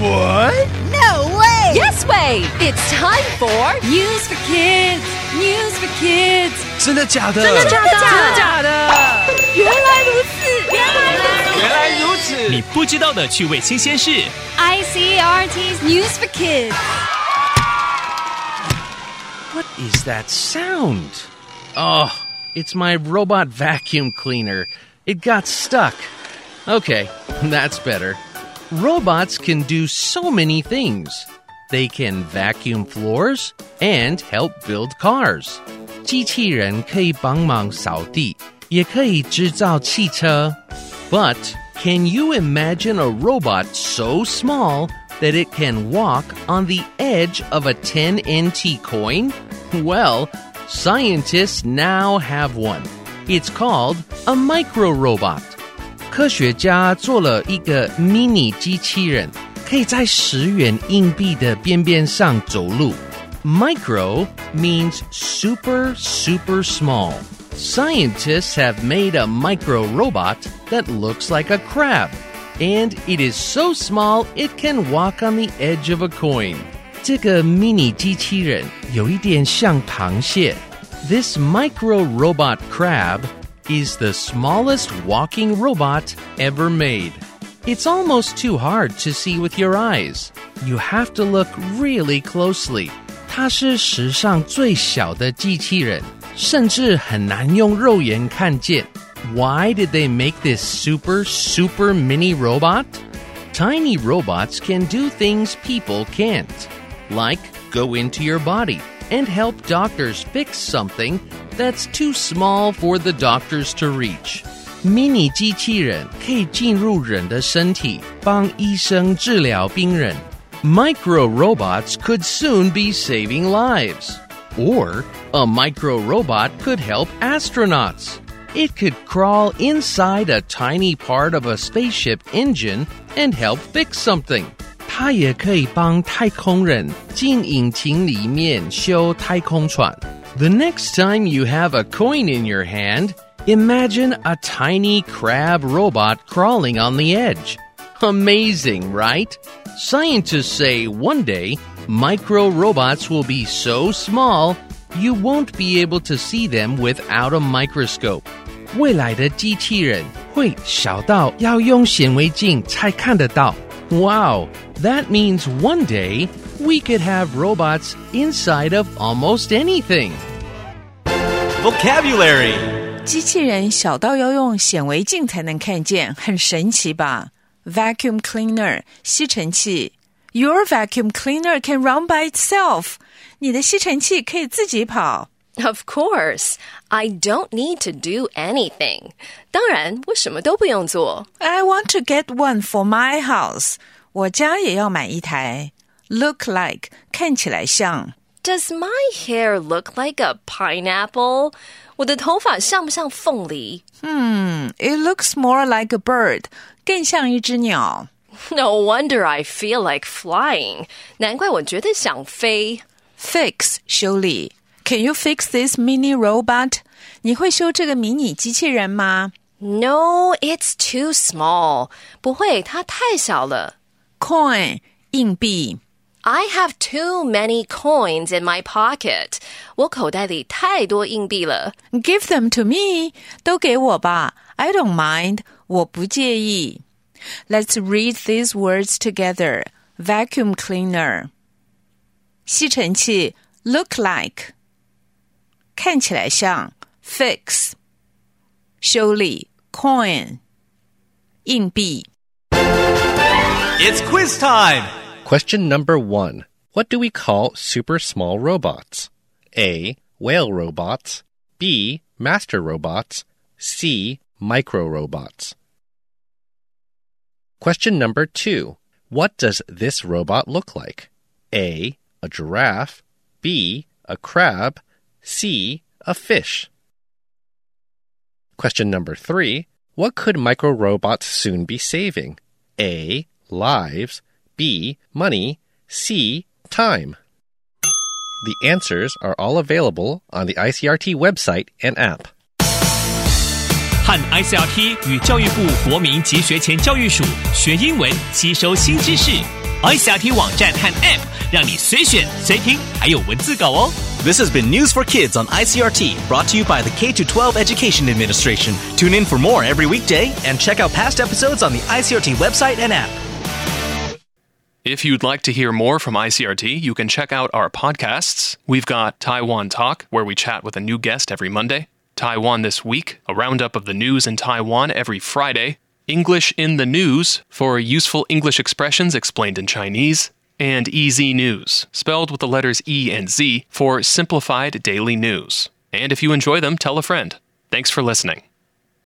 What? No way! Yes way! It's time for News for Kids. News for Kids. 真的假的？真的假的？真的假的？原来如此，原来如此。原来如此。你不知道的趣味新鲜事。 ICRT's News for Kids. What is that sound? Oh, it's my robot vacuum cleaner. It got stuck. Okay, that's better. Robots can do so many things. They can vacuum floors and help build cars. 机器人可以帮忙扫地，也可以制造汽车。But can you imagine a robot so small that it can walk on the edge of a 10 NT coin? Well, scientists now have one. It's called a micro robot. 科学家做了一个迷你机器人，可以在十元硬币的边边上走路。Micro means super, super small. Scientists have made a micro robot that looks like a crab, and it is so small it can walk on the edge of a coin. 这个迷你机器人有一点像螃蟹。This micro robot crab is the smallest walking robot ever made. It's almost too hard to see with your eyes. You have to look really closely. 它是史上最小的机器人，甚至很难用肉眼看见。Why did they make this super, super mini robot? Tiny robots can do things people can't, like go into your body and help doctors fix something that's too small for the doctors to reach. 迷你机器人可以进入人的身体，帮医生治疗病人。Micro robots could soon be saving lives. Or a micro robot could help astronauts. It could crawl inside a tiny part of a spaceship engine and help fix something. 它也可以帮太空人进引擎里面修太空船。 The next time you have a coin in your hand, imagine a tiny crab robot crawling on the edge. Amazing, right? Scientists say one day micro robots will be so small you won't be able to see them without a microscope. 未来的机器人会小到要用显微镜才看得到。 Wow, that means one day we could have robots inside of almost anything. Vocabulary. 机器人小到要用显微镜才能看见，很神奇吧？Vacuum cleaner 吸尘器，Your vacuum cleaner can run by itself。你的吸尘器可以自己跑。 Of course, I don't need to do anything. 当然，我什么都不用做。 I want to get one for my house。我家也要买一台。Look like 看起来像。 Does my hair look like a pineapple? 我的头发像不像凤梨嗯，It looks more like a bird，更像一只鸟。 ？No wonder I feel like flying. 难怪我觉得想飞。 Fix 修理 ，Can you fix this mini robot？你会修这个迷你机器人吗 No, it's too small. 不会，它太小了。 ？Coin 硬币 I have too many coins in my pocket. 我口袋里太多硬币了。 ，Give them to me，都给我吧。I don't mind，我不介意。Let's read these words together. Vacuum cleaner，吸尘器，look like， 看起来像，fix，修理，coin，硬币。 It's quiz time. Question number one What do we call super small robots? A. Whale robots. B. Master robots. C. Micro robots. Question number two What does this robot look like? A. A giraffe. B. A crab. C. A fish. Question number three What could micro robots soon be saving? A. Lives. B. Money. C. Time. The answers are all available on the ICRT website and app. 和 ICRT 与教育部国民及学前教育署学英文，吸收新知识。 iCRT 网站和 App，让你随选随听，还有文字稿哦。 This has been News for Kids on ICRT, brought to you by the K 12 Education Administration. Tune in for more every weekday and check out past episodes on the ICRT website and app. If you'd like to hear more from ICRT, you can check out our podcasts. We've got Taiwan Talk, where we chat with a new guest every Monday, Taiwan This Week, a roundup of the news in Taiwan every Friday, English in the News for useful English expressions explained in Chinese, and EZ News, spelled with the letters E and Z for simplified daily news. And if you enjoy them, tell a friend. Thanks for listening.